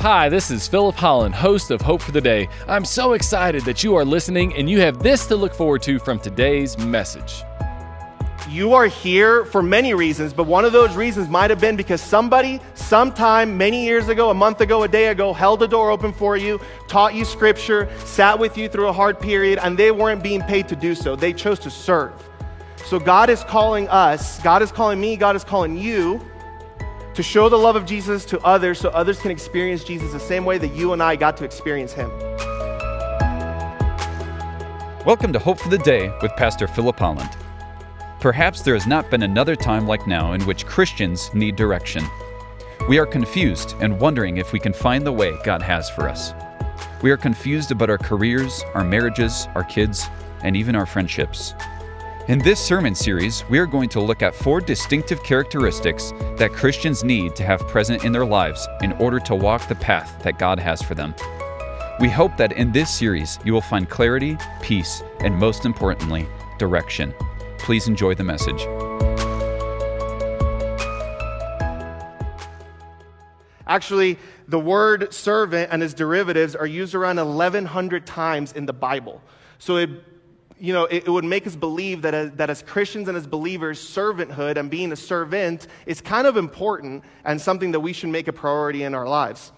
Hi, this is Philip Holland, host of Hope for the Day. I'm so excited that you are listening and you have this to look forward to from today's message. You are here for many reasons, but one of those reasons might have been because somebody, sometime many years ago, a month ago, a day ago, held the door open for you, taught you scripture, sat with you through a hard period, and they weren't being paid to do so. They chose to serve. So God is calling us, God is calling me, God is calling you to show the love of Jesus to others so others can experience Jesus the same way that you and I got to experience him. Welcome to Hope for the Day with Pastor Philip Holland. Perhaps there has not been another time like now in which Christians need direction. We are confused and wondering if we can find the way God has for us. We are confused about our careers, our marriages, our kids, and even our friendships. In this sermon series, we are going to look at four distinctive characteristics that Christians need to have present in their lives in order to walk the path that God has for them. We hope that in this series you will find clarity, peace, and most importantly, direction. Please enjoy the message. Actually, the word servant and its derivatives are used around 1,100 times in the Bible. So it you know, it, it, would make us believe that as, that as Christians and as believers, servanthood and being a servant is kind of important and something that we should make a priority in our lives.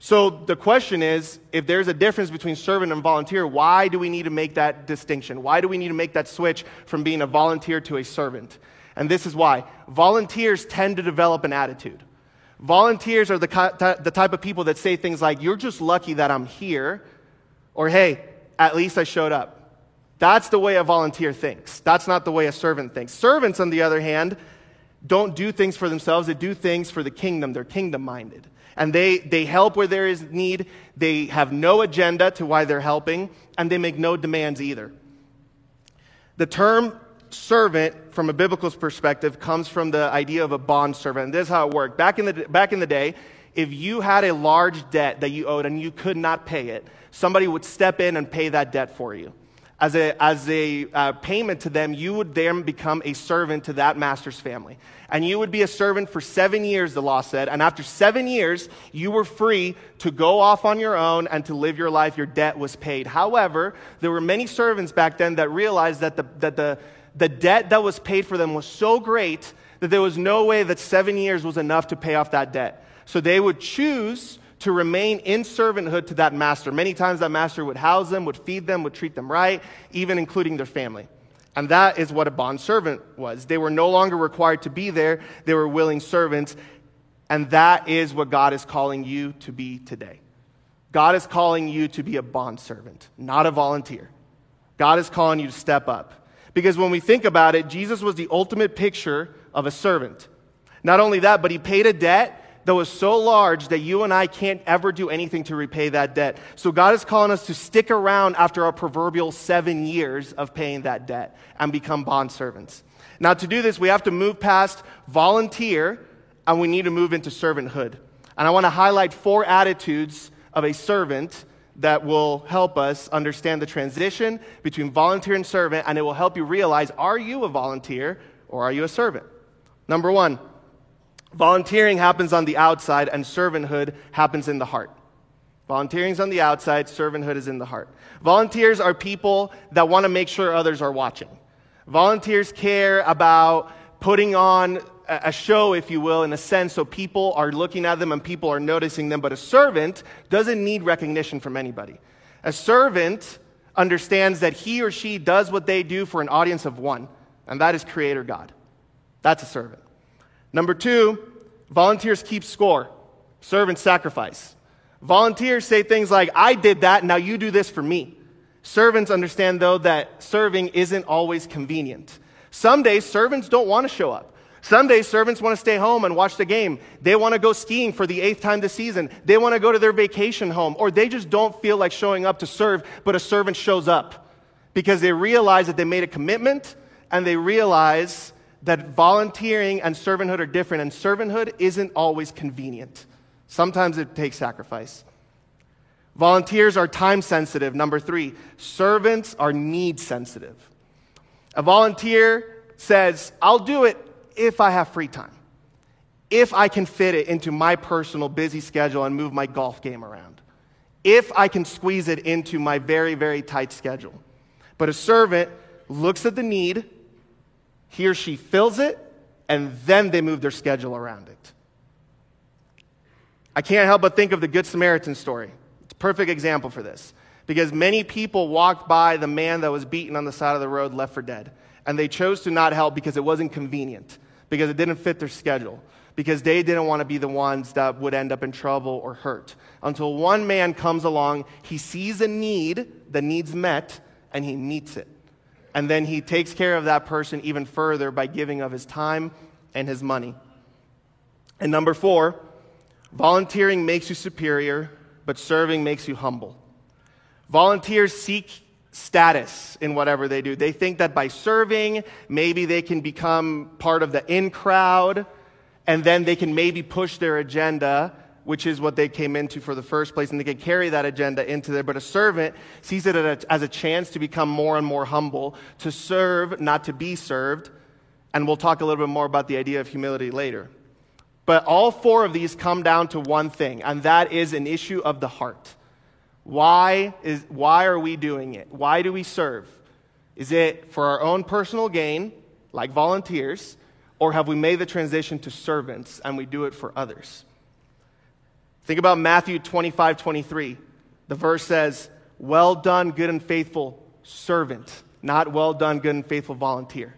So the question is if there's a difference between servant and volunteer, why do we need to make that distinction? Why do we need to make that switch from being a volunteer to a servant? And this is why. Volunteers tend to develop an attitude. Volunteers are the, the type of people that say things like, You're just lucky that I'm here, or Hey, at least I showed up. That's the way a volunteer thinks. That's not the way a servant thinks. Servants, on the other hand, don't do things for themselves, they do things for the kingdom. They're kingdom minded. And they, they help where there is need. They have no agenda to why they're helping, and they make no demands either. The term servant, from a biblical perspective, comes from the idea of a bond servant. And this is how it worked. Back in the, back in the day, if you had a large debt that you owed and you could not pay it, somebody would step in and pay that debt for you as a, as a uh, payment to them, you would then become a servant to that master's family. And you would be a servant for seven years, the law said. And after seven years, you were free to go off on your own and to live your life. Your debt was paid. However, there were many servants back then that realized that the, that the, the debt that was paid for them was so great that there was no way that seven years was enough to pay off that debt. So they would choose to remain in servanthood to that master. Many times that master would house them, would feed them, would treat them right, even including their family. And that is what a bond servant was. They were no longer required to be there, they were willing servants. And that is what God is calling you to be today. God is calling you to be a bond servant, not a volunteer. God is calling you to step up. Because when we think about it, Jesus was the ultimate picture of a servant. Not only that, but he paid a debt that was so large that you and I can't ever do anything to repay that debt. So God is calling us to stick around after our proverbial seven years of paying that debt and become bond servants. Now, to do this, we have to move past volunteer and we need to move into servanthood. And I want to highlight four attitudes of a servant that will help us understand the transition between volunteer and servant, and it will help you realize are you a volunteer or are you a servant? Number one, Volunteering happens on the outside, and servanthood happens in the heart. Volunteering is on the outside, servanthood is in the heart. Volunteers are people that want to make sure others are watching. Volunteers care about putting on a show, if you will, in a sense, so people are looking at them and people are noticing them. But a servant doesn't need recognition from anybody. A servant understands that he or she does what they do for an audience of one, and that is Creator God. That's a servant. Number two, volunteers keep score. Servants sacrifice. Volunteers say things like, I did that, now you do this for me. Servants understand, though, that serving isn't always convenient. Some days, servants don't want to show up. Some days, servants want to stay home and watch the game. They want to go skiing for the eighth time this season. They want to go to their vacation home, or they just don't feel like showing up to serve, but a servant shows up because they realize that they made a commitment and they realize that volunteering and servanthood are different, and servanthood isn't always convenient. Sometimes it takes sacrifice. Volunteers are time sensitive. Number three, servants are need sensitive. A volunteer says, I'll do it if I have free time. if I can fit it into my personal busy schedule and move my golf game around, if I can squeeze it into my very, very tight schedule. But a servant looks at the need, he or she fills it, and then they move their schedule around it. I can't help but think of the Good Samaritan story. It's a perfect example for this. Because many people walked by the man that was beaten on the side of the road, left for dead. And they chose to not help because it wasn't convenient, because it didn't fit their schedule because they didn't want to be the ones that would end up in trouble or hurt. Until one man comes along, he sees a need that needs met, and he meets it. And then he takes care of that person even further by giving of his time and his money. And number four, volunteering makes you superior, but serving makes you humble. Volunteers seek status in whatever they do. They think that by serving, maybe they can become part of the in crowd and then they can maybe push their agenda, which is what they came into for the first place, and they can carry that agenda into there. But a servant sees it as a chance to become more and more humble, to serve, not to be served. And we'll talk a little bit more about the idea of humility later. But all four of these come down to one thing, and that is an issue of the heart. Why, is, why are we doing it? Why do we serve? Is it for our own personal gain, like volunteers? Or have we made the transition to servants and we do it for others? Think about Matthew 25, 23. The verse says, Well done, good and faithful servant, not well done, good and faithful volunteer.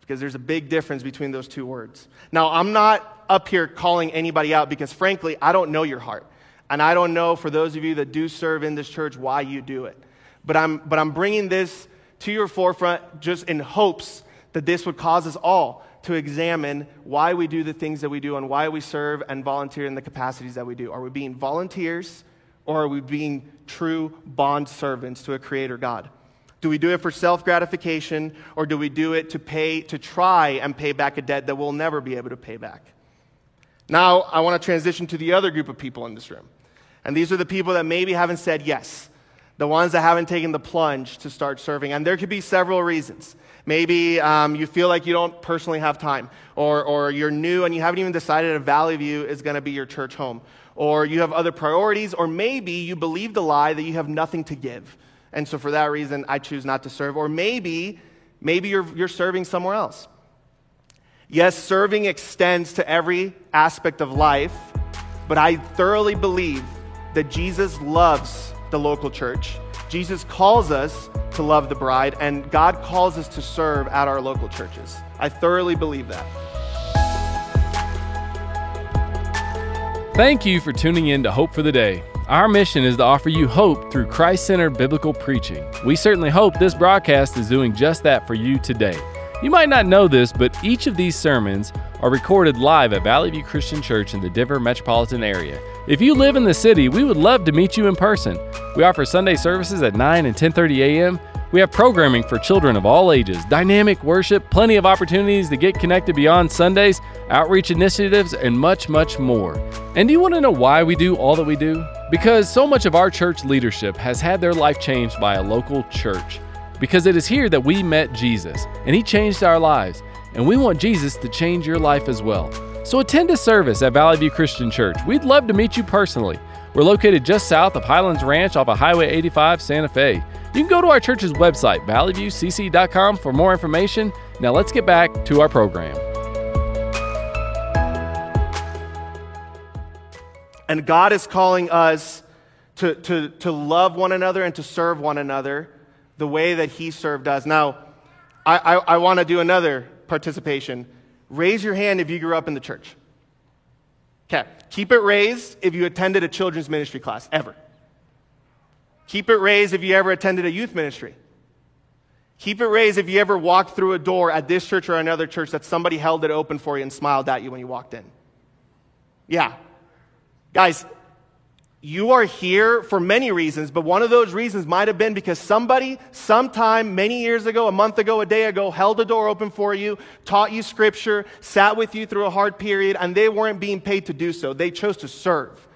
Because there's a big difference between those two words. Now, I'm not up here calling anybody out because, frankly, I don't know your heart. And I don't know, for those of you that do serve in this church, why you do it. But I'm, but I'm bringing this to your forefront just in hopes that this would cause us all to examine why we do the things that we do and why we serve and volunteer in the capacities that we do. Are we being volunteers or are we being true bond servants to a creator God? Do we do it for self gratification or do we do it to pay, to try and pay back a debt that we'll never be able to pay back? Now, I want to transition to the other group of people in this room. And these are the people that maybe haven't said yes, the ones that haven't taken the plunge to start serving. And there could be several reasons. Maybe um, you feel like you don't personally have time, or, or you're new and you haven't even decided if Valley View is going to be your church home, or you have other priorities, or maybe you believe the lie that you have nothing to give. And so for that reason, I choose not to serve. Or maybe, maybe you're, you're serving somewhere else. Yes, serving extends to every aspect of life, but I thoroughly believe that Jesus loves the local church. Jesus calls us to love the bride, and God calls us to serve at our local churches. I thoroughly believe that. Thank you for tuning in to Hope for the Day. Our mission is to offer you hope through Christ centered biblical preaching. We certainly hope this broadcast is doing just that for you today. You might not know this, but each of these sermons are recorded live at Valley View Christian Church in the Denver metropolitan area. If you live in the city, we would love to meet you in person. We offer Sunday services at 9 and 10:30 a.m. We have programming for children of all ages, dynamic worship, plenty of opportunities to get connected beyond Sundays, outreach initiatives, and much, much more. And do you want to know why we do all that we do? Because so much of our church leadership has had their life changed by a local church because it is here that we met Jesus and He changed our lives, and we want Jesus to change your life as well. So attend a service at Valley View Christian Church. We'd love to meet you personally. We're located just south of Highlands Ranch off of Highway 85, Santa Fe. You can go to our church's website, valleyviewcc.com, for more information. Now let's get back to our program. And God is calling us to, to, to love one another and to serve one another the way that he served us. Now, I, I, I want to do another participation. Raise your hand if you grew up in the church. Okay. Keep it raised if you attended a children's ministry class, ever. Keep it raised if you ever attended a youth ministry. Keep it raised if you ever walked through a door at this church or another church that somebody held it open for you and smiled at you when you walked in. Yeah. Guys, you are here for many reasons, but one of those reasons might have been because somebody, sometime, many years ago, a month ago, a day ago, held the door open for you, taught you scripture, sat with you through a hard period, and they weren't being paid to do so. They chose to serve.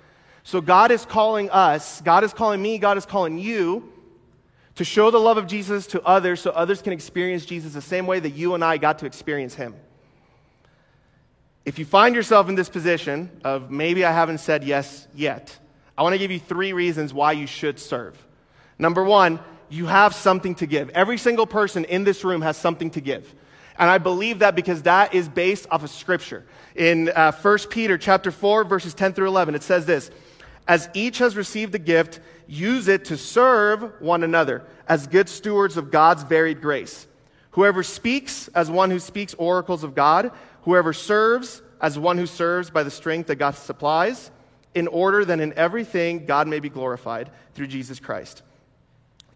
So God is calling us, God is calling me, God is calling you to show the love of Jesus to others so others can experience Jesus the same way that you and I got to experience Him. If you find yourself in this position of maybe I haven't said yes yet, I want to give you three reasons why you should serve. Number one, you have something to give. Every single person in this room has something to give. And I believe that because that is based off of scripture. In uh, 1 Peter chapter 4, verses 10 through 11, it says this, As each has received a gift, use it to serve one another as good stewards of God's varied grace. Whoever speaks as one who speaks oracles of God, whoever serves as one who serves by the strength that God supplies, in order that in everything God may be glorified through Jesus Christ.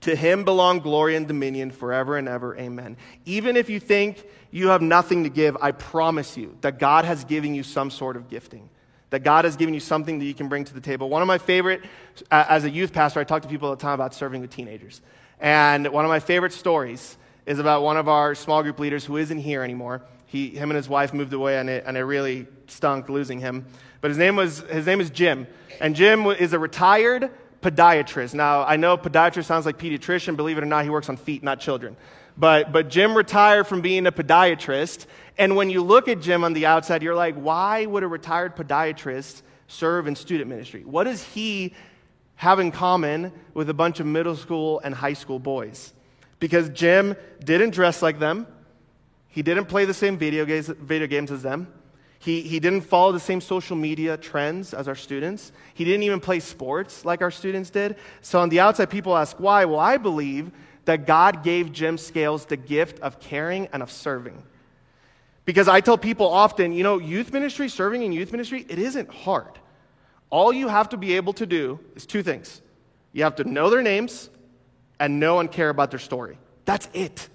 To him belong glory and dominion forever and ever. Amen. Even if you think you have nothing to give, I promise you that God has given you some sort of gifting. That God has given you something that you can bring to the table. One of my favorite, as a youth pastor, I talk to people all the time about serving with teenagers. And one of my favorite stories is about one of our small group leaders who isn't here anymore. He, him and his wife moved away, and it, and it really stunk losing him. But his name, was, his name is Jim. And Jim is a retired podiatrist. Now, I know podiatrist sounds like pediatrician. Believe it or not, he works on feet, not children. But, but Jim retired from being a podiatrist. And when you look at Jim on the outside, you're like, why would a retired podiatrist serve in student ministry? What does he have in common with a bunch of middle school and high school boys? Because Jim didn't dress like them, he didn't play the same video games, video games as them. He, he didn't follow the same social media trends as our students. He didn't even play sports like our students did. So on the outside, people ask why. Well, I believe that God gave Jim Scales the gift of caring and of serving. Because I tell people often, you know, youth ministry, serving in youth ministry, it isn't hard. All you have to be able to do is two things you have to know their names and know and care about their story. That's it.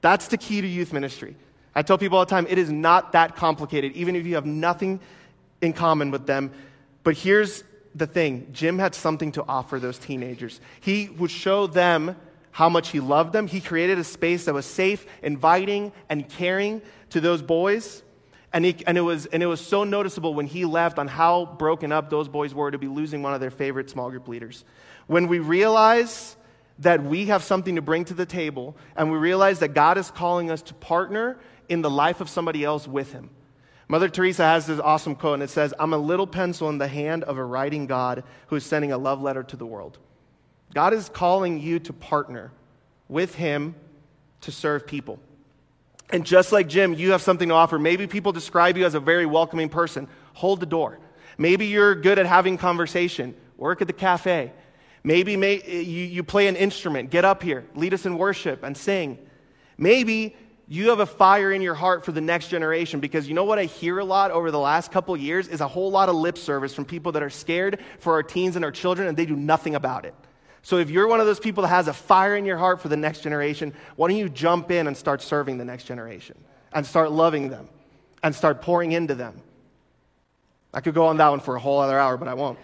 That's the key to youth ministry. I tell people all the time, it is not that complicated, even if you have nothing in common with them. But here's the thing Jim had something to offer those teenagers. He would show them how much he loved them. He created a space that was safe, inviting, and caring to those boys. And, he, and, it was, and it was so noticeable when he left on how broken up those boys were to be losing one of their favorite small group leaders. When we realize that we have something to bring to the table, and we realize that God is calling us to partner in the life of somebody else with him. Mother Teresa has this awesome quote, and it says, I'm a little pencil in the hand of a writing God who is sending a love letter to the world. God is calling you to partner with Him to serve people. And just like Jim, you have something to offer. Maybe people describe you as a very welcoming person. Hold the door. Maybe you're good at having conversation. Work at the cafe. Maybe may, you, you play an instrument. Get up here. Lead us in worship and sing. Maybe you have a fire in your heart for the next generation because you know what I hear a lot over the last couple years is a whole lot of lip service from people that are scared for our teens and our children and they do nothing about it. So if you're one of those people that has a fire in your heart for the next generation, why don't you jump in and start serving the next generation and start loving them and start pouring into them? I could go on that one for a whole other hour, but I won't.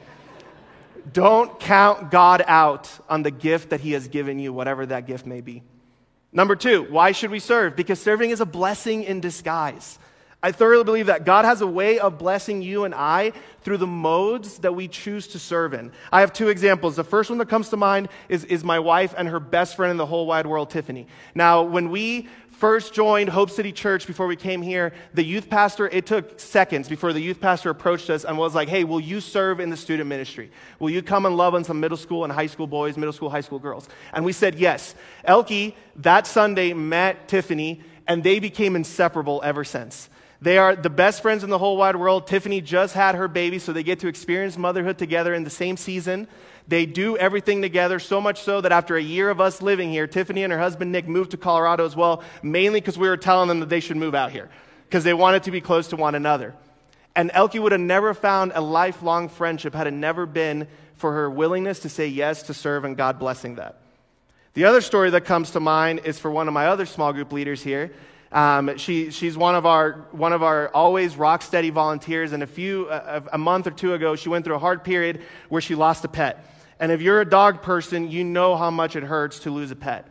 don't count God out on the gift that He has given you, whatever that gift may be. Number two, why should we serve? Because serving is a blessing in disguise. I thoroughly believe that God has a way of blessing you and I through the modes that we choose to serve in. I have two examples. The first one that comes to mind is, is my wife and her best friend in the whole wide world, Tiffany. Now, when we first joined Hope City Church before we came here, the youth pastor, it took seconds before the youth pastor approached us and was like, hey, will you serve in the student ministry? Will you come and love on some middle school and high school boys, middle school, high school girls? And we said yes. Elke that Sunday met Tiffany, and they became inseparable ever since. They are the best friends in the whole wide world. Tiffany just had her baby, so they get to experience motherhood together in the same season. They do everything together, so much so that after a year of us living here, Tiffany and her husband Nick moved to Colorado as well, mainly because we were telling them that they should move out here, because they wanted to be close to one another. And Elke would have never found a lifelong friendship had it never been for her willingness to say yes to serve and God blessing that. The other story that comes to mind is for one of my other small group leaders here. Um, she, she's one of, our, one of our always rock steady volunteers. And a, few, a, a month or two ago, she went through a hard period where she lost a pet. And if you're a dog person, you know how much it hurts to lose a pet.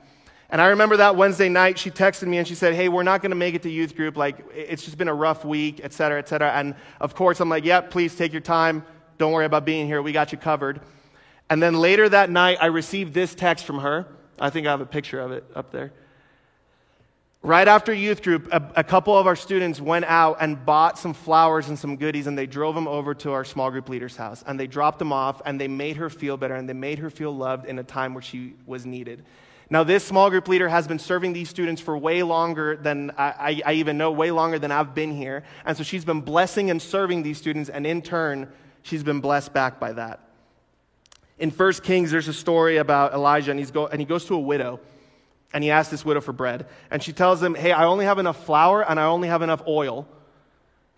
And I remember that Wednesday night, she texted me and she said, Hey, we're not going to make it to youth group. Like, it's just been a rough week, et cetera, et cetera. And of course, I'm like, Yep, please take your time. Don't worry about being here. We got you covered. And then later that night, I received this text from her. I think I have a picture of it up there. Right after youth group, a, a, couple of our students went out and bought some flowers and some goodies, and they drove them over to our small group leader's house. And they dropped them off, and they made her feel better, and they made her feel loved in a time where she was needed. Now, this small group leader has been serving these students for way longer than I, I, even know, way longer than I've been here. And so she's been blessing and serving these students, and in turn, she's been blessed back by that. In 1 Kings, there's a story about Elijah, and, he's go, and he goes to a widow and he asks this widow for bread. And she tells him, Hey, I only have enough flour and I only have enough oil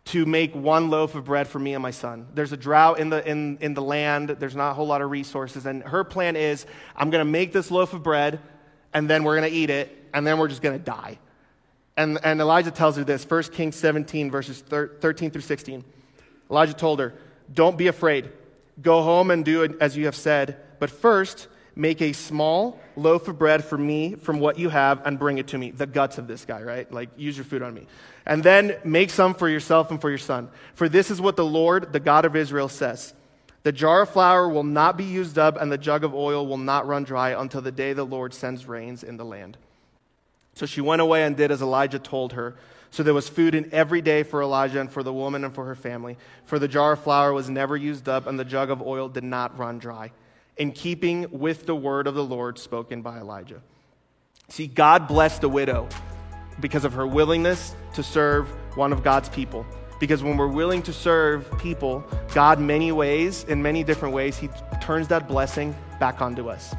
to make one loaf of bread for me and my son. There's a drought in the, in, in the land, there's not a whole lot of resources. And her plan is, I'm going to make this loaf of bread, and then we're going to eat it, and then we're just going to die. And, and Elijah tells her this 1 Kings 17, verses 13 through 16. Elijah told her, Don't be afraid. Go home and do as you have said. But first, Make a small loaf of bread for me from what you have and bring it to me. The guts of this guy, right? Like, use your food on me. And then make some for yourself and for your son. For this is what the Lord, the God of Israel, says The jar of flour will not be used up, and the jug of oil will not run dry until the day the Lord sends rains in the land. So she went away and did as Elijah told her. So there was food in every day for Elijah and for the woman and for her family. For the jar of flour was never used up, and the jug of oil did not run dry in keeping with the word of the Lord spoken by Elijah. See, God blessed the widow because of her willingness to serve one of God's people. Because when we're willing to serve people, God, many ways, in many different ways, He turns that blessing back onto us.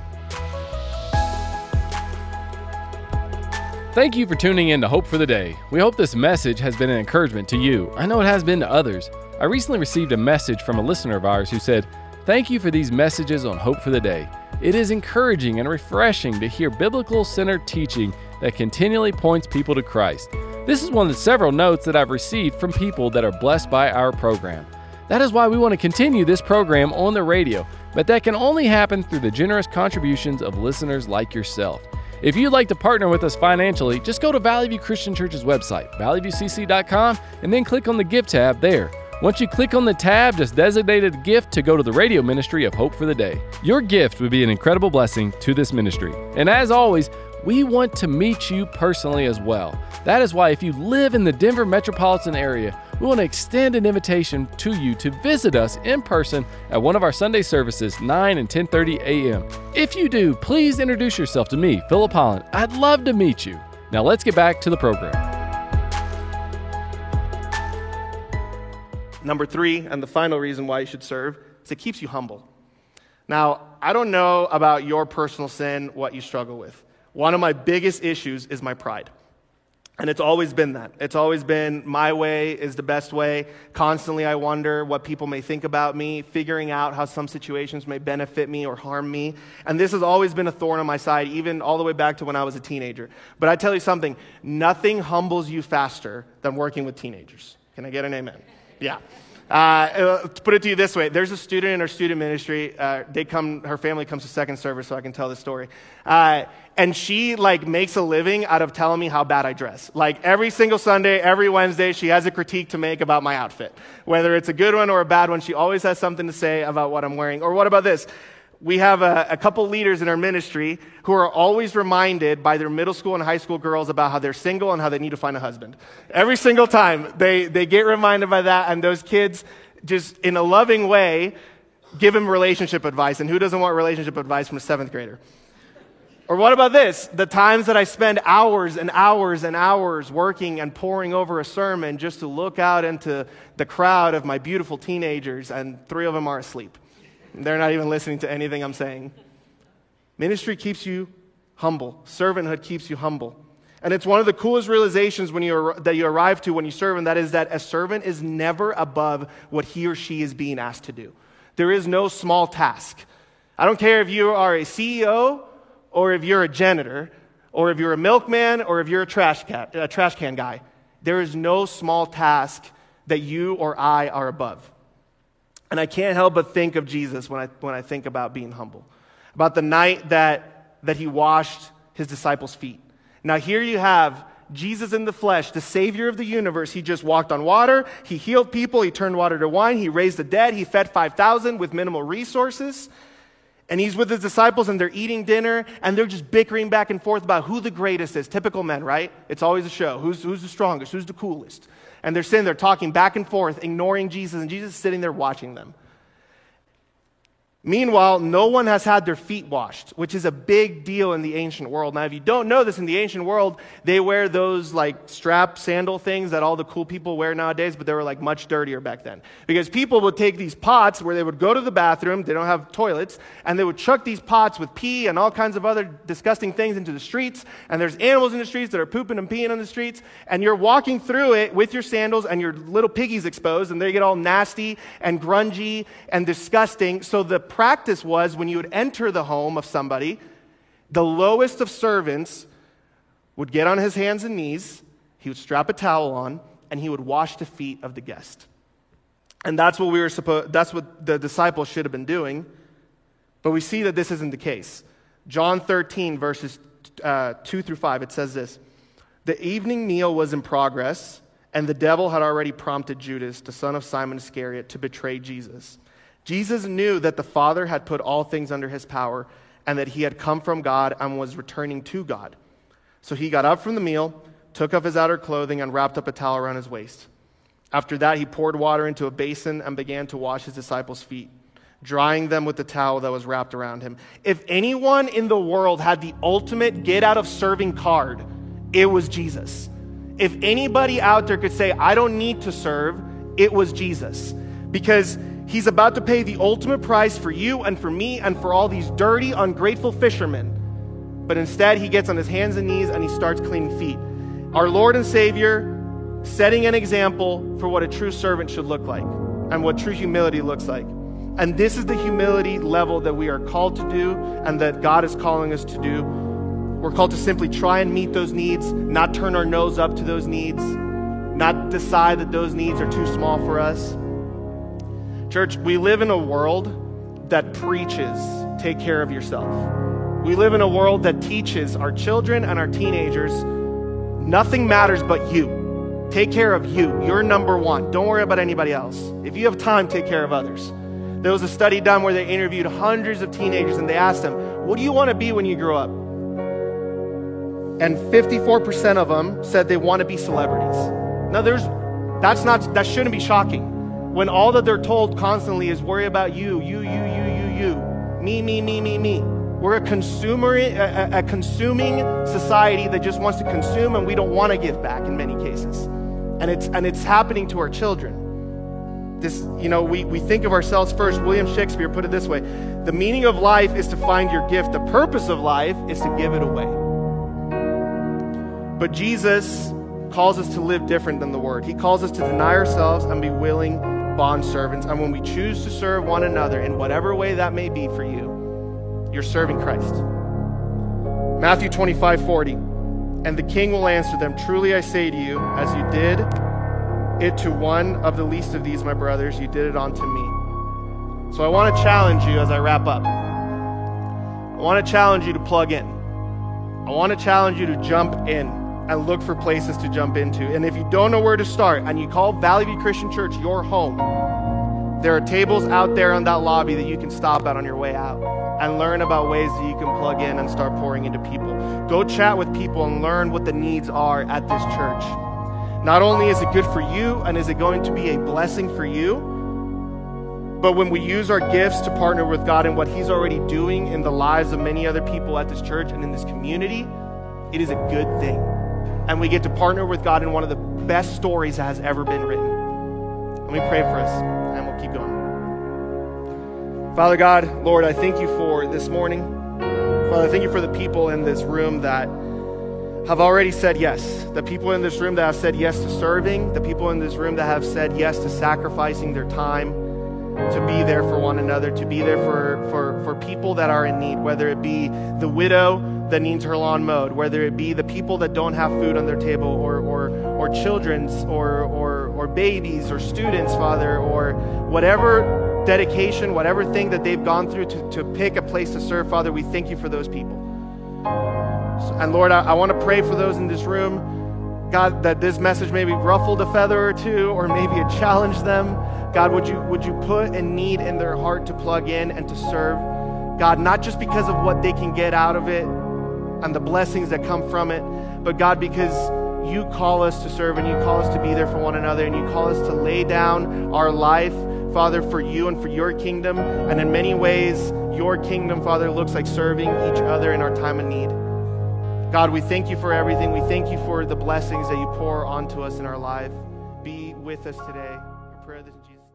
Thank you for tuning in to Hope for the Day. We hope this message has been an encouragement to you. I know it has been to others. I recently received a message from a listener of ours who said, Thank you for these messages on Hope for the Day. It is encouraging and refreshing to hear biblical centered teaching that continually points people to Christ. This is one of the several notes that I've received from people that are blessed by our program. That is why we want to continue this program on the radio, but that can only happen through the generous contributions of listeners like yourself. If you'd like to partner with us financially, just go to Valley View Christian Church's website, valleyviewcc.com, and then click on the Give tab there. Once you click on the tab, just designate a gift to go to the radio ministry of Hope for the Day. Your gift would be an incredible blessing to this ministry. And as always, we want to meet you personally as well. That is why if you live in the Denver metropolitan area, we want to extend an invitation to you to visit us in person at one of our Sunday services, 9 and 10:30 a.m. If you do, please introduce yourself to me, Philip Holland. I'd love to meet you. Now let's get back to the program. Number three, and the final reason why you should serve, is it keeps you humble. Now, I don't know about your personal sin, what you struggle with. One of my biggest issues is my pride. And it's always been that. It's always been my way is the best way. Constantly, I wonder what people may think about me, figuring out how some situations may benefit me or harm me. And this has always been a thorn on my side, even all the way back to when I was a teenager. But I tell you something nothing humbles you faster than working with teenagers. Can I get an amen? Yeah. Uh, to put it to you this way, there's a student in our student ministry. Uh, they come, her family comes to second service, so I can tell this story. Uh, and she like makes a living out of telling me how bad I dress. Like every single Sunday, every Wednesday, she has a critique to make about my outfit, whether it's a good one or a bad one. She always has something to say about what I'm wearing. Or what about this? We have a, a, couple leaders in our ministry who are always reminded by their middle school and high school girls about how they're single and how they need to find a husband. Every single time they, they get reminded by that, and those kids just in a loving way give them relationship advice. And who doesn't want relationship advice from a seventh grader? Or what about this? The times that I spend hours and hours and hours working and poring over a sermon just to look out into the crowd of my beautiful teenagers, and three of them are asleep. They're not even listening to anything I'm saying. Ministry keeps you humble, servanthood keeps you humble. And it's one of the coolest realizations when you, that you arrive to when you serve, and that is that a servant is never above what he or she is being asked to do. There is no small task. I don't care if you are a CEO or if you're a janitor or if you're a milkman or if you're a trash, cat, a trash can guy. There is no small task that you or I are above. And I can't help but think of Jesus when I, when I think about being humble, about the night that, that he washed his disciples' feet. Now, here you have Jesus in the flesh, the Savior of the universe. He just walked on water, he healed people, he turned water to wine, he raised the dead, he fed 5,000 with minimal resources. And he's with his disciples and they're eating dinner and they're just bickering back and forth about who the greatest is. Typical men, right? It's always a show. Who's, who's the strongest? Who's the coolest? And they're sitting there talking back and forth, ignoring Jesus, and Jesus is sitting there watching them. Meanwhile, no one has had their feet washed, which is a big deal in the ancient world. Now, if you don't know this, in the ancient world, they wear those like strap sandal things that all the cool people wear nowadays, but they were like much dirtier back then. Because people would take these pots where they would go to the bathroom, they don't have toilets, and they would chuck these pots with pee and all kinds of other disgusting things into the streets. And there's animals in the streets that are pooping and peeing on the streets, and you're walking through it with your sandals and your little piggies exposed, and they get all nasty and grungy and disgusting. So the practice was when you would enter the home of somebody, the lowest of servants would get on his hands and knees, he would strap a towel on, and he would wash the feet of the guest. And that's what we were supposed that's what the disciples should have been doing. But we see that this isn't the case. John 13, verses uh, 2 through 5, it says this The evening meal was in progress, and the devil had already prompted Judas, the son of Simon Iscariot, to betray Jesus. Jesus knew that the Father had put all things under his power and that he had come from God and was returning to God. So he got up from the meal, took off his outer clothing, and wrapped up a towel around his waist. After that, he poured water into a basin and began to wash his disciples' feet, drying them with the towel that was wrapped around him. If anyone in the world had the ultimate get out of serving card, it was Jesus. If anybody out there could say, I don't need to serve, it was Jesus. Because He's about to pay the ultimate price for you and for me and for all these dirty, ungrateful fishermen. But instead, he gets on his hands and knees and he starts cleaning feet. Our Lord and Savior setting an example for what a true servant should look like and what true humility looks like. And this is the humility level that we are called to do and that God is calling us to do. We're called to simply try and meet those needs, not turn our nose up to those needs, not decide that those needs are too small for us. Church, we live in a world that preaches take care of yourself. We live in a world that teaches our children and our teenagers nothing matters but you. Take care of you. You're number one. Don't worry about anybody else. If you have time, take care of others. There was a study done where they interviewed hundreds of teenagers and they asked them, What do you want to be when you grow up? And 54% of them said they want to be celebrities. Now, there's, that's not, that shouldn't be shocking when all that they're told constantly is worry about you, you, you, you, you, you, me, me, me, me, me. We're a consumer, a, a, consuming society that just wants to consume, and we don't want to give back in many cases. And it's and it's happening to our children. This, you know, we, we think of ourselves first. William Shakespeare put it this way: the meaning of life is to find your gift. The purpose of life is to give it away. But Jesus calls us to live different than the word. He calls us to deny ourselves and be willing bond servants. And when we choose to serve one another in whatever way that may be for you, you're serving Christ. Matthew 25, 40. And the king will answer them Truly I say to you, as you did it to one of the least of these, my brothers, you did it unto me. So I want to challenge you as I wrap up. I want to challenge you to plug in. I want to challenge you to jump in and look for places to jump into. And if you don't know where to start and you call Valley View Christian Church your home, there are tables out there on that lobby that you can stop at on your way out and learn about ways that you can plug in and start pouring into people. Go chat with people and learn what the needs are at this church. Not only is it good for you and is it going to be a blessing for you, but when we use our gifts to partner with God and what He's already doing in the lives of many other people at this church and in this community, it is a good thing and we get to partner with God in one of the best stories that has ever been written. Let me pray for us, and we'll keep going. Father God, Lord, I thank you for this morning. Father, thank you for the people in this room that have already said yes. The people in this room that have said yes to serving, the people in this room that have said yes to sacrificing their time to be there for one another, to be there for, for, for people that are in need, whether it be the widow that needs her lawn mowed, whether it be the people that don't have food on their table, or, or, or children's, or, or, or babies, or students, Father, or whatever dedication, whatever thing that they've gone through to, to pick a place to serve, Father, we thank you for those people. And Lord, I, I want to pray for those in this room. God, that this message maybe ruffled a feather or two, or maybe it challenged them. God, would you, would you put a need in their heart to plug in and to serve? God, not just because of what they can get out of it and the blessings that come from it, but God, because you call us to serve and you call us to be there for one another and you call us to lay down our life, Father, for you and for your kingdom. And in many ways, your kingdom, Father, looks like serving each other in our time of need. God, we thank you for everything. We thank you for the blessings that you pour onto us in our life. Be with us today. I pray this in Jesus'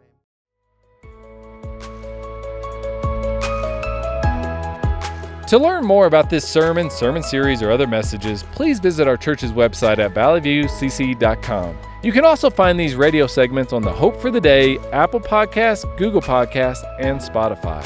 To learn more about this sermon, sermon series, or other messages, please visit our church's website at valleyviewcc.com. You can also find these radio segments on the Hope for the Day, Apple Podcasts, Google Podcasts, and Spotify.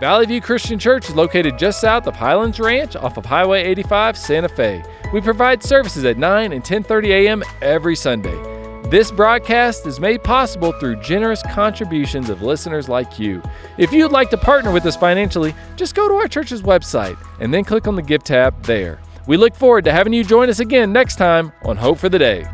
Valley View Christian Church is located just south of Highlands Ranch off of Highway 85, Santa Fe. We provide services at 9 and 10:30 a.m. every Sunday. This broadcast is made possible through generous contributions of listeners like you. If you'd like to partner with us financially, just go to our church's website and then click on the Give tab there. We look forward to having you join us again next time on Hope for the Day.